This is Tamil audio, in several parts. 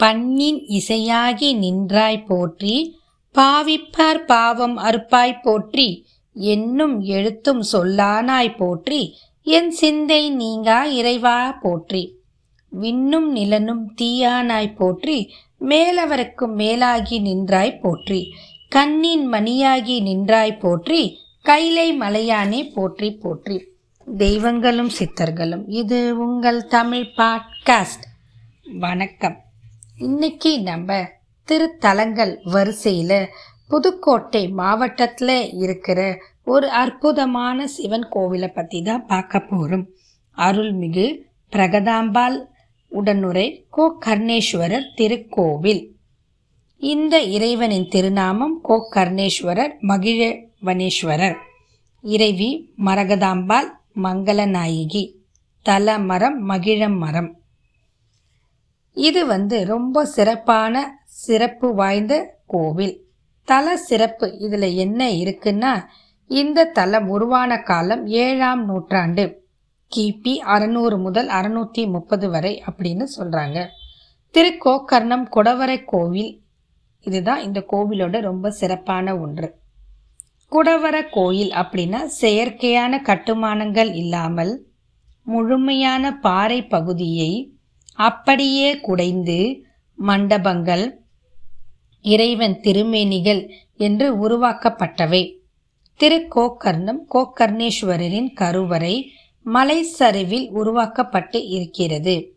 பண்ணின் இசையாகி நின்றாய் போற்றி பாவிப்பார் பாவம் அறுப்பாய் போற்றி என்னும் எழுத்தும் சொல்லானாய் போற்றி என் சிந்தை நீங்கா இறைவா போற்றி. விண்ணும் நிலனும் தீயானாய் போற்றி மேலவருக்கும் மேலாகி நின்றாய் போற்றி. கண்ணின் மணியாகி நின்றாய் போற்றி கைலை மலையானே போற்றி போற்றி. தெய்வங்களும் சித்தர்களும் இது உங்கள் தமிழ் பாட்காஸ்ட். வணக்கம். இன்னைக்கு நம்ம திருத்தலங்கள் வரிசையில் புதுக்கோட்டை மாவட்டத்தில் இருக்கிற ஒரு அற்புதமான சிவன் கோவிலை பற்றி தான் பார்க்க போகிறோம் அருள்மிகு பிரகதாம்பாள் உடனுரை கோ கர்ணேஸ்வரர் திருக்கோவில். இந்த இறைவனின் திருநாமம் கோ கர்ணேஸ்வரர் மகிழவனேஸ்வரர். இறைவி மரகதாம்பாள் மங்களநாயகி. தல மரம் மகிழம் மரம். இது வந்து ரொம்ப சிறப்பான சிறப்பு வாய்ந்த கோவில். தல சிறப்பு இதில் என்ன இருக்குன்னா இந்த தலம் உருவான காலம் ஏழாம் நூற்றாண்டு. கிபி அறநூறு முதல் அறுநூற்றி முப்பது வரை அப்படின்னு சொல்கிறாங்க திருக்கோக்கர்ணம் குடவரை கோவில் இதுதான் இந்த கோவிலோட ரொம்ப சிறப்பான ஒன்று. குடவர கோயில் அப்படின்னா செயற்கையான கட்டுமானங்கள் இல்லாமல் முழுமையான பாறை பகுதியை அப்படியே குடைந்து மண்டபங்கள் இறைவன் திருமேனிகள் என்று உருவாக்கப்பட்டவை. திருக்கோக்கர்ணம் கோக்கர்ணேஸ்வரரின் கருவறை மலை சரிவில் உருவாக்கப்பட்டு இருக்கிறது.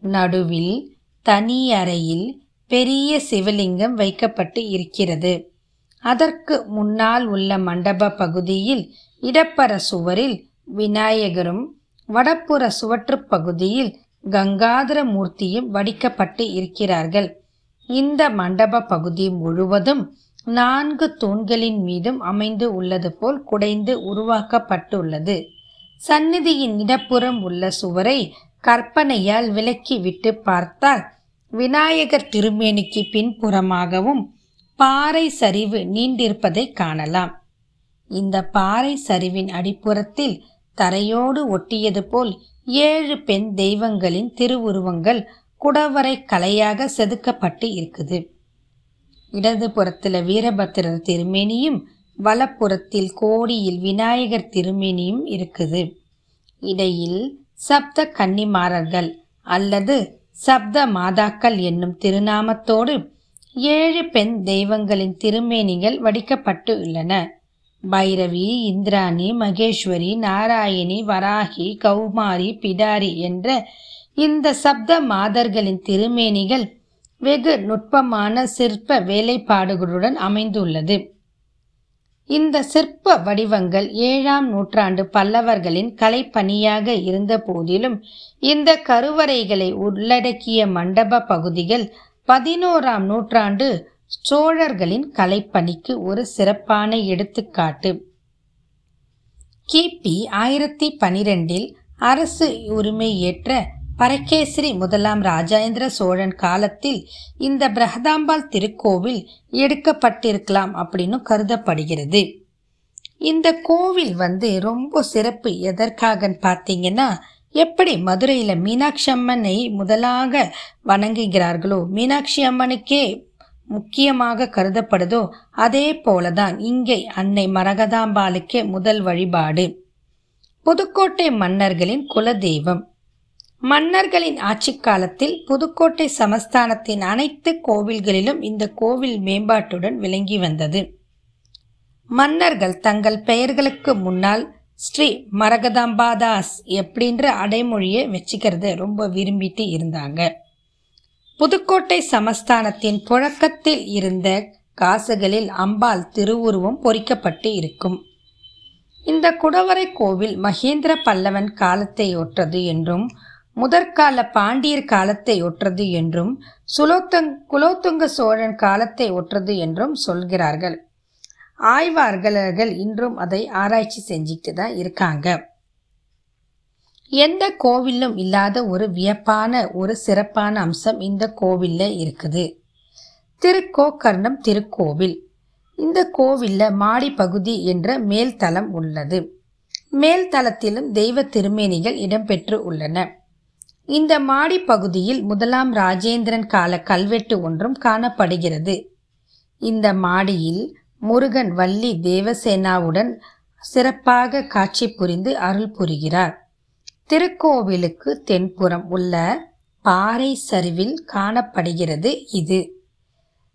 நடுவில் தனி அறையில் பெரிய சிவலிங்கம் வைக்கப்பட்டு இருக்கிறது. அதற்கு முன்னால் உள்ள மண்டப பகுதியில் இடப்பர சுவரில் விநாயகரும் வடப்புற சுவற்றுப் பகுதியில் கங்காதர மூர்த்தியும் வடிக்கப்பட்டு இருக்கிறார்கள். இந்த மண்டப பகுதி முழுவதும் நான்கு தூண்களின் மீதும் அமைந்து உள்ளது போல் குடைந்து உருவாக்கப்பட்டுள்ளது. சந்நிதியின் இடப்புறம் உள்ள சுவரை கற்பனையால் விலக்கிவிட்டு பார்த்தால் விநாயகர் திருமேனிக்கு பின்புறமாகவும் பாறை சரிவு நீண்டிருப்பதை காணலாம். இந்த பாறை சரிவின் அடிப்புறத்தில் தரையோடு ஒட்டியது போல் ஏழு பெண் தெய்வங்களின் திருவுருவங்கள் குடவரை கலையாக செதுக்கப்பட்டு இருக்குது. இடது புறத்தில் வீரபத்திரர் திருமேனியும் வலப்புறத்தில் கோடியில் விநாயகர் திருமேனியும் இருக்குது. இடையில் சப்த கன்னிமாரர்கள் அல்லது சப்த மாதாக்கள் என்னும் திருநாமத்தோடு ஏழு பெண் தெய்வங்களின் திருமேனிகள் வடிக்கப்பட்டு உள்ளன. பைரவி இந்திராணி மகேஸ்வரி நாராயணி வராகி கௌமாரி பிடாரி என்ற இந்த சப்த மாதர்களின் திருமேனிகள் வெகு நுட்பமான சிற்ப வேலைப்பாடுகளுடன் அமைந்துள்ளது. இந்த சிற்ப வடிவங்கள் ஏழாம் நூற்றாண்டு பல்லவர்களின் கலைப்பணியாக இருந்த போதிலும் இந்த கருவறைகளை உள்ளடக்கிய மண்டப பகுதிகள் பதினோராம் நூற்றாண்டு சோழர்களின் கலைப்பணிக்கு ஒரு சிறப்பான எடுத்துக்காட்டு. கிபி ஆயிரத்தி பனிரெண்டில் அரசு உரிமை ஏற்ற பரகேசரி முதலாம் ராஜேந்திர சோழன் காலத்தில் இந்த பிரகதாம்பாள் திருக்கோவில் எடுக்கப்பட்டிருக்கலாம் அப்படின்னு கருதப்படுகிறது. இந்த கோவில் வந்து ரொம்ப சிறப்பு. எதற்காகன்னு பார்த்தீங்கன்னா எப்படி மதுரையில் மீனாட்சி அம்மனை முதலாக வணங்குகிறார்களோ மீனாட்சி அம்மனுக்கே முக்கியமாக கருதப்படுதோ அதே போலதான் இங்கே அன்னை மரகதாம்பாளுக்கே முதல் வழிபாடு. புதுக்கோட்டை மன்னர்களின் குலதெய்வம். மன்னர்களின் ஆட்சி காலத்தில் புதுக்கோட்டை சமஸ்தானத்தின் அனைத்து கோவில்களிலும் இந்த கோவில் மேம்பாட்டுடன் விளங்கி வந்தது. மன்னர்கள் தங்கள் பெயர்களுக்கு முன்னால் ஸ்ரீ மரகதாம்பாதாஸ் எப்படின்ற அடைமொழியை வச்சுக்கிறத ரொம்ப விரும்பிட்டு இருந்தாங்க. புதுக்கோட்டை சமஸ்தானத்தின் புழக்கத்தில் இருந்த காசுகளில் அம்பாள் திருவுருவம் பொறிக்கப்பட்டு இருக்கும். இந்த குடவரை கோவில் மகேந்திர பல்லவன் காலத்தை ஒற்றது என்றும் முதற்கால பாண்டியர் காலத்தை ஒற்றது என்றும் சுலோத்தங் குலோத்துங்க சோழன் காலத்தை ஒற்றது என்றும் சொல்கிறார்கள். ஆய்வார்களர்கள் இன்றும் அதை ஆராய்ச்சி செஞ்சுக்கிட்டு தான் இருக்காங்க. எந்த கோவிலும் இல்லாத ஒரு வியப்பான ஒரு சிறப்பான அம்சம் இந்த கோவிலில் இருக்குது. திருக்கோக்கர்ணம் திருக்கோவில். இந்த கோவிலில் மாடி பகுதி என்ற மேல்தலம் உள்ளது. மேல்தலத்திலும் தெய்வ திருமேனிகள் இடம்பெற்று உள்ளன. இந்த மாடி பகுதியில் முதலாம் ராஜேந்திரன் கால கல்வெட்டு ஒன்றும் காணப்படுகிறது. இந்த மாடியில் முருகன் வள்ளி தேவசேனாவுடன் சிறப்பாக காட்சி புரிந்து அருள் புரிகிறார். திருக்கோவிலுக்கு தென்புறம் உள்ள பாறை சரிவில் காணப்படுகிறது இது.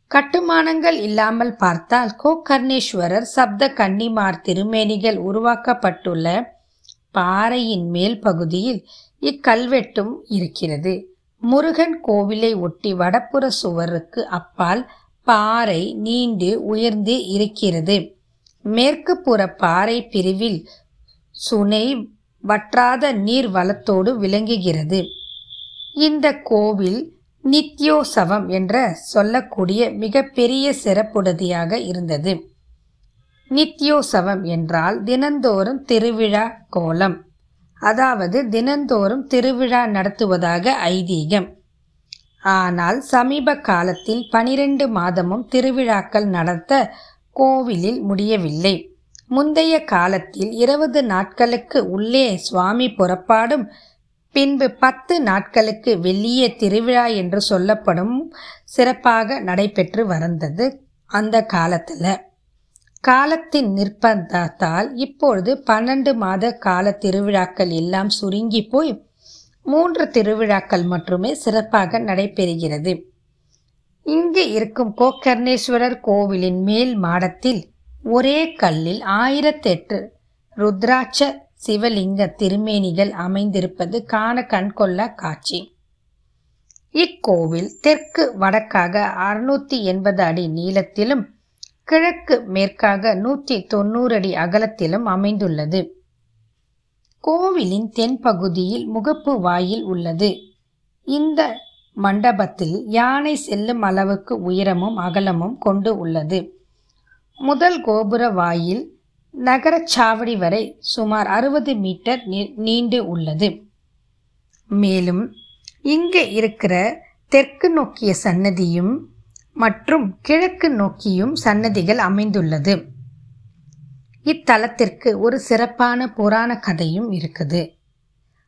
கட்டுமானங்கள் இல்லாமல் பார்த்தால் கோகர்ணேஸ்வரர் சப்த கன்னிமார் திருமேனிகள் உருவாக்கப்பட்டுள்ள பாறையின் மேல் பகுதியில் இக்கல்வெட்டும் இருக்கிறது. முருகன் கோவிலை ஒட்டி வடப்புற சுவருக்கு அப்பால் பாறை நீண்டு உயர்ந்து இருக்கிறது. மேற்கு புற பாறை பிரிவில் சுனை வற்றாத நீர் வளத்தோடு விளங்குகிறது. இந்த கோவில் நித்யோசவம் என்ற சொல்லக்கூடிய மிகப்பெரிய சிறப்புடதியாக இருந்தது. நித்யோசவம் என்றால் தினந்தோறும் திருவிழா கோலம் அதாவது தினந்தோறும் திருவிழா நடத்துவதாக ஐதீகம். ஆனால் சமீப காலத்தில் பனிரெண்டு மாதமும் திருவிழாக்கள் நடத்த கோவிலில் முடியவில்லை. முந்தைய காலத்தில் இருபது நாட்களுக்கு உள்ளே சுவாமி புறப்பாடும் பின்பு பத்து நாட்களுக்கு வெளியே திருவிழா என்று சொல்லப்படும் சிறப்பாக நடைபெற்று வந்தது அந்த காலத்தில். காலத்தின் நிர்பந்தத்தால் இப்பொழுது பன்னெண்டு மாத கால திருவிழாக்கள் எல்லாம் சுருங்கி போய் மூன்று திருவிழாக்கள் மட்டுமே சிறப்பாக நடைபெறுகிறது. இங்கு இருக்கும் கோகர்ணேஸ்வரர் கோவிலின் மேல் மாடத்தில் ஒரே கல்லில் ஆயிரத்தெட்டு ருத்ராட்ச சிவலிங்க திருமேனிகள் அமைந்திருப்பது காண கண்கொள்ள காட்சி. இக்கோவில் தெற்கு வடக்காக அறுநூத்தி எண்பது அடி நீளத்திலும் கிழக்கு மேற்காக நூற்றி தொண்ணூறு அடி அகலத்திலும் அமைந்துள்ளது. கோவிலின் தென்பகுதியில் முகப்பு வாயில் உள்ளது. இந்த மண்டபத்தில் யானை செல்லும் அளவுக்கு உயரமும் அகலமும் கொண்டு உள்ளது. முதல் கோபுர வாயில் நகரச்சாவடி வரை சுமார் அறுபது மீட்டர் நீண்டு உள்ளது. மேலும் இங்கே இருக்கிற தெற்கு நோக்கிய சன்னதியும் மற்றும் கிழக்கு நோக்கியும் சன்னதிகள் அமைந்துள்ளது. இத்தலத்திற்கு ஒரு சிறப்பான புராண கதையும் இருக்குது.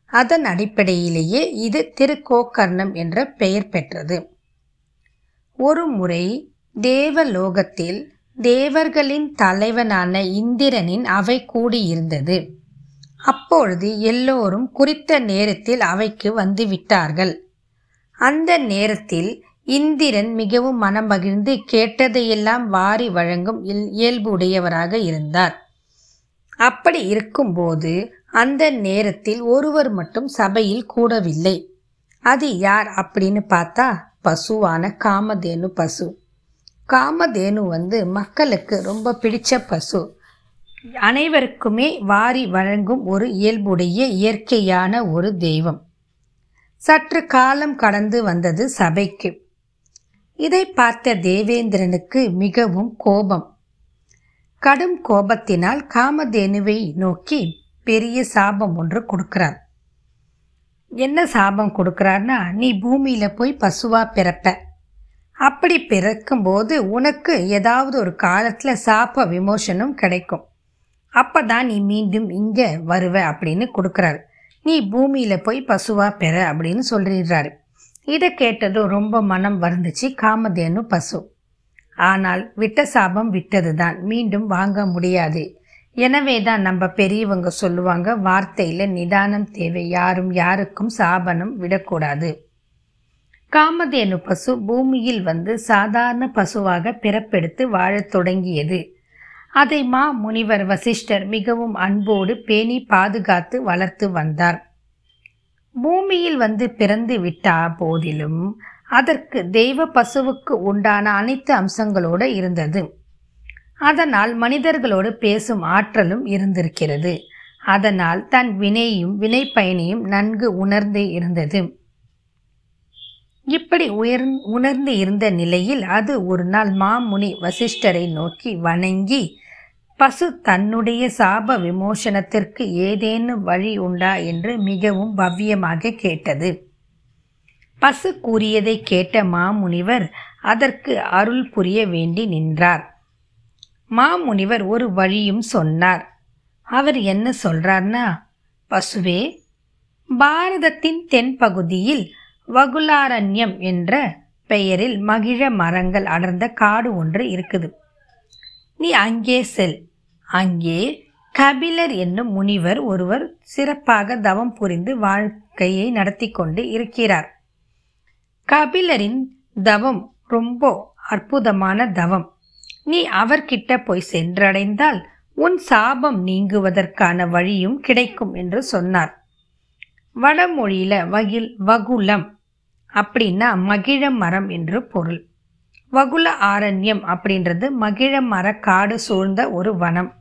அதன் அடிப்படையிலேயே இது திருக்கோக்கர்ணம் என்ற பெயர் பெற்றது. ஒரு முறை தேவலோகத்தில் தேவர்களின் தலைவனான இந்திரனின் அவை கூடியிருந்தது. அப்பொழுது எல்லோரும் குறித்த நேரத்தில் அவைக்கு வந்து விட்டார்கள் அந்த நேரத்தில் இந்திரன் மிகவும் மனம் மகிழ்ந்து கேட்டதையெல்லாம் வாரி வழங்கும் இயல்பு உடையவராக இருந்தார். அப்படி இருக்கும்போது அந்த நேரத்தில் ஒருவர் மட்டும் சபையில் கூடவில்லை. அது யார் அப்படின்னு பார்த்தா பசுவான காமதேனு பசு. காமதேனு வந்து மக்களுக்கு ரொம்ப பிடிச்ச பசு. அனைவருக்குமே வாரி வழங்கும் ஒரு இயல்புடைய இயற்கையான ஒரு தெய்வம். சற்று காலம் கடந்து வந்தது சபைக்கு. இதை பார்த்த தேவேந்திரனுக்கு மிகவும் கோபம். கடும் கோபத்தினால் காமதேனுவை நோக்கி பெரிய சாபம் ஒன்று கொடுக்கிறார். என்ன சாபம் கொடுக்கிறார்னா நீ பூமியில் போய் பசுவா பிறப்ப. அப்படி பிறக்கும்போது உனக்கு ஏதாவது ஒரு காலத்தில் சாப்ப விமோசனம் கிடைக்கும். அப்போ தான் நீ மீண்டும் இங்கே வருவ அப்படின்னு கொடுக்குறாரு. நீ பூமியில் போய் பசுவாக பெற அப்படின்னு சொல்லிடுறாரு. இதை கேட்டதும் ரொம்ப மனம் வருந்துச்சு காமதேனு பசு. ஆனால் விட்ட சாபம் விட்டது தான் மீண்டும் வாங்க முடியாது. எனவே தான் நம்ம பெரியவங்க சொல்லுவாங்க வார்த்தையில் நிதானம் தேவை. யாரும் யாருக்கும் சாபனம் விடக்கூடாது. காமதேனு பசு பூமியில் வந்து சாதாரண பசுவாக பிறப்பெடுத்து வாழத் தொடங்கியது. அதை மா முனிவர் வசிஷ்டர் மிகவும் அன்போடு பேணி பாதுகாத்து வளர்த்து வந்தார். பூமியில் வந்து பிறந்து விட்டா போதிலும் அதற்கு தெய்வ பசுவுக்கு உண்டான அனைத்து அம்சங்களோடு இருந்தது. அதனால் மனிதர்களோடு பேசும் ஆற்றலும் இருந்திருக்கிறது. அதனால் தன் வினையும் வினை பயனையும் நன்கு உணர்ந்து இருந்தது. இப்படி உயர் உணர்ந்து இருந்த நிலையில் அது ஒரு நாள் மாமுனி வசிஷ்டரை நோக்கி வணங்கி பசு தன்னுடைய சாப விமோசனத்திற்கு ஏதேனும் வழி உண்டா? என்று மிகவும் பவ்யமாக கேட்டது. பசு கூறியதை கேட்ட மாமுனிவர் அதற்கு அருள் புரிய வேண்டி நின்றார். மாமுனிவர் ஒரு வழியும் சொன்னார். அவர் என்ன சொல்றார்னா பசுவே பாரதத்தின் தென்பகுதியில் வகுலாரண்யம் என்ற பெயரில் மகிழ மரங்கள் அடர்ந்த காடு ஒன்று இருக்குது. நீ அங்கே செல். அங்கே கபிலர் என்னும் முனிவர் ஒருவர் சிறப்பாக தவம் புரிந்து வாழ்க்கையை நடத்தி கொண்டு இருக்கிறார். கபிலரின் தவம் ரொம்ப அற்புதமான தவம். நீ அவர்கிட்ட போய் சென்றடைந்தால் உன் சாபம் நீங்குவதற்கான வழியும் கிடைக்கும் என்று சொன்னார். வடமொழியில் வகில் வகுலம் அப்படின்னா மகிழ மரம் என்று பொருள். வகுல ஆரண்யம் அப்படின்றது மகிழ மர காடு சூழ்ந்த ஒரு வனம்.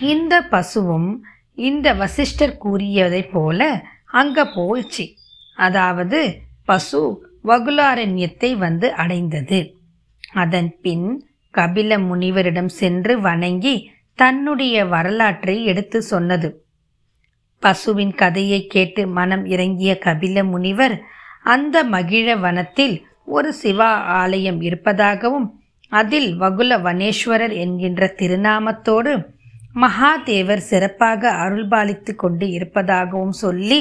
இந்த பசுவும் இந்த வசிஷ்டர் கூறியதைப் போல அங்க போச்சு அதாவது பசு வகுலாரண்யத்தை வந்து அடைந்தது. அதன் பின் கபில முனிவரிடம் சென்று வணங்கி தன்னுடைய வரலாற்றை எடுத்து சொன்னது. பசுவின் கதையை கேட்டு மனம் இறங்கிய கபில முனிவர் அந்த மகிழ வனத்தில் ஒரு சிவா ஆலயம் இருப்பதாகவும் அதில் வகுல வனேஸ்வரர் என்கின்ற திருநாமத்தோடு மகாதேவர் சிறப்பாக அருள்பாலித்து கொண்டு இருப்பதாகவும் சொல்லி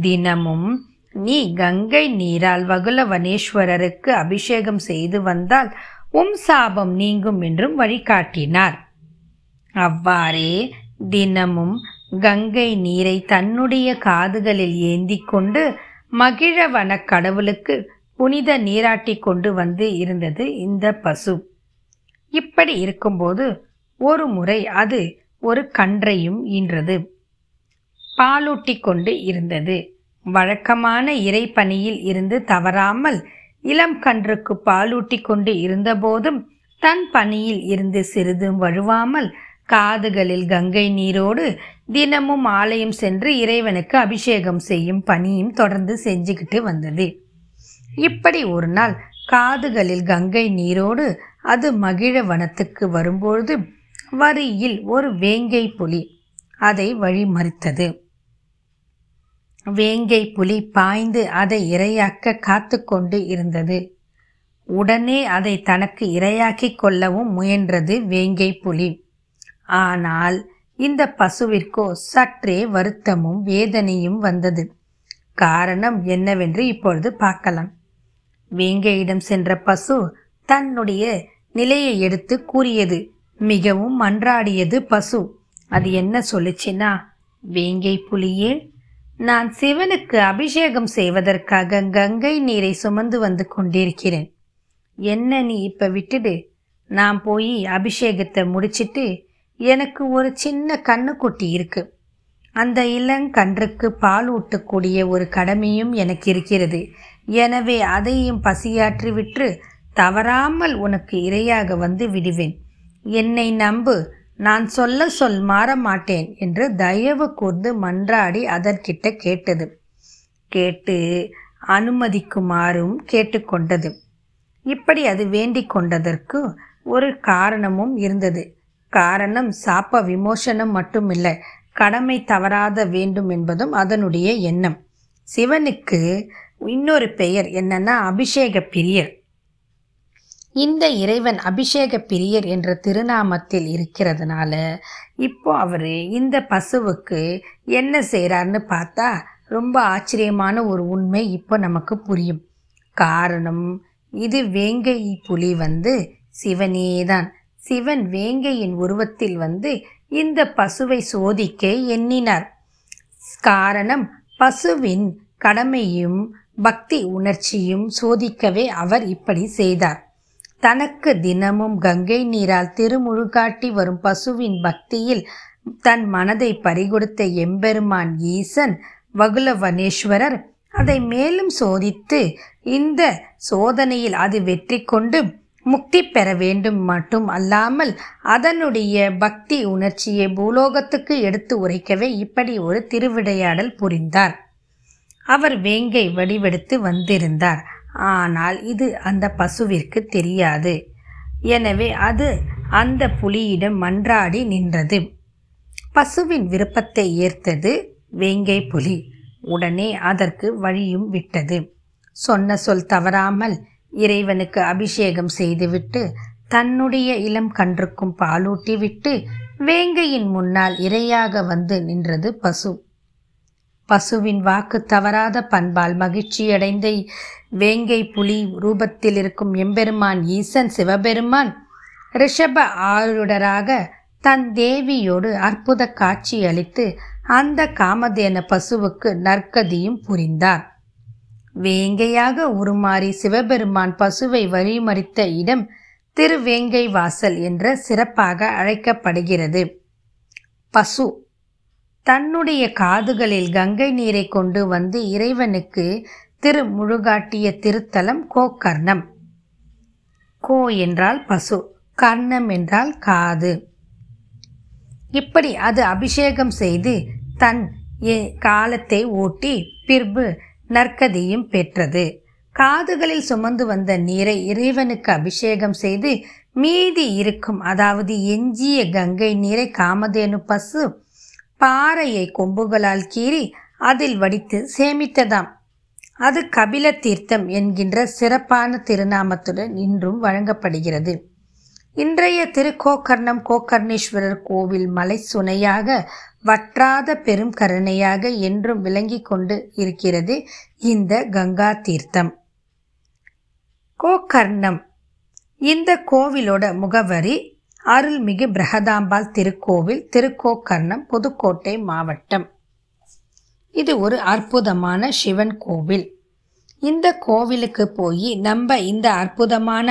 தினமும் நீ கங்கை நீரால் வகுல வனேஸ்வரருக்கு அபிஷேகம் செய்து வந்தால் உம் சாபம் நீங்கும் என்றும் வழிகாட்டினார். அவ்வாறே தினமும் கங்கை நீரை தன்னுடைய காதுகளில் ஏந்தி கொண்டு மகிழவன கடவுளுக்கு புனித நீராட்டி கொண்டு வந்து இருந்தது இந்த பசு. இப்படி இருக்கும்போது ஒரு முறை அது ஒரு கன்றையும் ஈன்றது. பாலூட்டி கொண்டு இருந்தது. வழக்கமான இறைப்பணியில் இருந்து தவறாமல் இளம் கன்றுக்கு பாலூட்டி கொண்டு இருந்தபோதும் தன் பணியில் இருந்து சிறிதும் வழுவாமல் காதுகளில் கங்கை நீரோடு தினமும் ஆலயம் சென்று இறைவனுக்கு அபிஷேகம் செய்யும் பணியும் தொடர்ந்து செஞ்சுக்கிட்டு வந்தது. இப்படி ஒரு நாள் காதுகளில் கங்கை நீரோடு அது மகிழ வனத்துக்கு வரும்பொழுது வரியில் ஒரு வேங்கை புலி அதை வழிமறித்தது. வேங்கை புலி பாய்ந்து அதை இரையாக்க காத்து கொண்டு இருந்தது. உடனே அதை தனக்கு இரையாக்கி கொள்ளவும் முயன்றது வேங்கை புலி. ஆனால் இந்த பசுவிற்கோ சற்றே வருத்தமும் வேதனையும் வந்தது. காரணம் என்னவென்று இப்பொழுது பார்க்கலாம். வேங்கையிடம் சென்ற பசு தன்னுடைய நிலையை எடுத்து கூறியது மிகவும் மன்றாடியது பசு. அது என்ன சொல்லுச்சுன்னா வேங்கை புலியே நான் சிவனுக்கு அபிஷேகம் செய்வதற்காக கங்கை நீரை சுமந்து வந்து கொண்டிருக்கிறேன். என்ன நீ இப்ப விட்டுடு. நான் போய் அபிஷேகத்தை முடிச்சிட்டு எனக்கு ஒரு சின்ன கண்ணுக்குட்டி இருக்கு. அந்த இளங்கன்றுக்கு பால் ஊட்டக்கூடிய ஒரு கடமையும் எனக்கு இருக்கிறது. எனவே அதையும் பசியாற்றி விற்று தவறாமல் உனக்கு இரையாக வந்து விடுவேன். என்னை நம்பு. நான் சொல்ல சொல் மாற மாட்டேன் என்று தயவு கூர்ந்து மன்றாடி அதற்கிட்ட கேட்டது. கேட்டு அனுமதிக்குமாறும் கேட்டுக்கொண்டது. இப்படி அது வேண்டிக் கொண்டதற்கு ஒரு காரணமும் இருந்தது. காரணம் சாப்ப விமோசனம் மட்டுமில்லை. கடமை தவறாத வேண்டும் என்பதும் அதனுடைய எண்ணம். சிவனுக்கு இன்னொரு பெயர் என்னன்னா அபிஷேக பிரியர். இந்த இறைவன் அபிஷேக பிரியர் என்ற திருநாமத்தில் இருக்கிறதுனால இப்போ அவர் இந்த பசுவுக்கு என்ன செய்கிறார்னு பார்த்தா ரொம்ப ஆச்சரியமான ஒரு உண்மை இப்போ நமக்கு புரியும். காரணம் இது வேங்கை புலி வந்து சிவனே தான் சிவன் வேங்கையின் உருவத்தில் வந்து இந்த பசுவை சோதிக்க எண்ணினார். காரணம் பசுவின் கடமையும் பக்தி உணர்ச்சியும் சோதிக்கவே அவர் இப்படி செய்தார். தனக்கு தினமும் கங்கை நீரால் திருமுழுகாட்டி வரும் பசுவின் பக்தியில் தன் மனதை பறிகொடுத்த எம்பெருமான் ஈசன் வகுலவனேஸ்வரர் அதை மேலும் சோதித்து இந்த சோதனையில் அது வெற்றி கொண்டு முக்தி பெற வேண்டும் மட்டும் அல்லாமல் அதனுடைய பக்தி உணர்ச்சியை பூலோகத்துக்கு எடுத்து உரைக்கவே இப்படி ஒரு திருவிடையாடல் புரிந்தார். அவர் வேங்கை வடிவெடுத்து வந்திருந்தார். ஆனால் இது அந்த பசுவிற்கு தெரியாது. எனவே அது அந்த புலியிடம் மன்றாடி நின்றது. பசுவின் விருப்பத்தை ஏற்றது வேங்கை புலி. உடனே அதற்கு வழியும் விட்டது. சொன்ன சொல் தவறாமல் இறைவனுக்கு அபிஷேகம் செய்துவிட்டு தன்னுடைய இளம் கன்றுக்கும் பாலூட்டி விட்டு வேங்கையின் முன்னால் இரையாக வந்து நின்றது பசு. பசுவின் வாக்கு தவறாத பண்பால் மகிழ்ச்சியடைந்த வேங்கை புலி ரூபத்தில் இருக்கும் எம்பெருமான் ஈசன் சிவபெருமான் ரிஷப ஆருடராக தன் தேவியோடு அற்புத காட்சி அளித்து அந்த காமதேன பசுவுக்கு நற்கதியும் புரிந்தார். வேங்கையாக உருமாறி சிவபெருமான் பசுவை வழிமறித்த இடம் திருவேங்கை வாசல் என்ற சிறப்பாக அழைக்கப்படுகிறது. பசு. தன்னுடைய காதுகளில் கங்கை நீரை கொண்டு வந்து இறைவனுக்கு திருமுழுகாட்டிய திருத்தலம் கோகர்ணம். கோ என்றால் பசு கர்ணம் என்றால் காது. இப்படி அது அபிஷேகம் செய்து தன் காலத்தை ஓட்டி பிற்பு நற்கதியும் பெற்றது. காதுகளில் சுமந்து வந்த நீரை இறைவனுக்கு அபிஷேகம் செய்து மீதி இருக்கும் அதாவது எஞ்சிய கங்கை நீரை காமதேனு பசு பாறையை கொம்புகளால் கீறி அதில் வடித்து சேமித்ததாம். அது கபில தீர்த்தம் என்கின்ற சிறப்பான திருநாமத்துடன் இன்றும் வழங்கப்படுகிறது. இன்றைய திருக்கோக்கர்ணம் கோகர்ணேஸ்வரர் கோவில் மலை சுனையாக வற்றாத பெரும் கருணையாக என்றும் விளங்கி கொண்டு இருக்கிறது இந்த கங்கா தீர்த்தம். கோகர்ணம் இந்த கோவிலோட முகவரி அருள்மிகு பிரகதாம்பாள் திருக்கோவில் திருக்கோக்கர்ணம் புதுக்கோட்டை மாவட்டம். இது ஒரு அற்புதமான சிவன் கோவில். இந்த கோவிலுக்கு போய் நம்ம இந்த அற்புதமான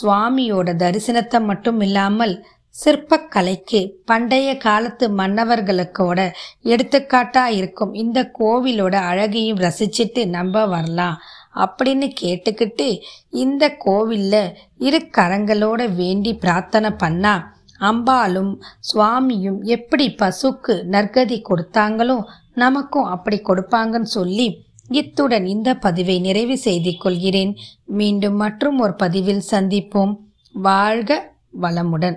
சுவாமியோட தரிசனத்தை மட்டும் இல்லாமல் சிற்பக்கலைக்கு பண்டைய காலத்து மன்னவர்களுக்கோட எடுத்துக்காட்டா இருக்கும். இந்த கோவிலோட அழகையும் ரசிச்சிட்டு நம்ம வரலாம் அப்படின்னு கேட்டுக்கிட்டு இந்த கோவில்ல இரு கரங்களோட வேண்டி பிரார்த்தனை பண்ணா அம்பாலும் சுவாமியும் எப்படி பசுக்கு நற்கதி கொடுத்தாங்களோ நமக்கும் அப்படி கொடுப்பாங்கன்னு சொல்லி இத்துடன் இந்த பதிவை நிறைவு செய்து கொள்கிறேன் மீண்டும் மற்றும் ஒரு பதிவில் சந்திப்போம். வாழ்க வளமுடன்.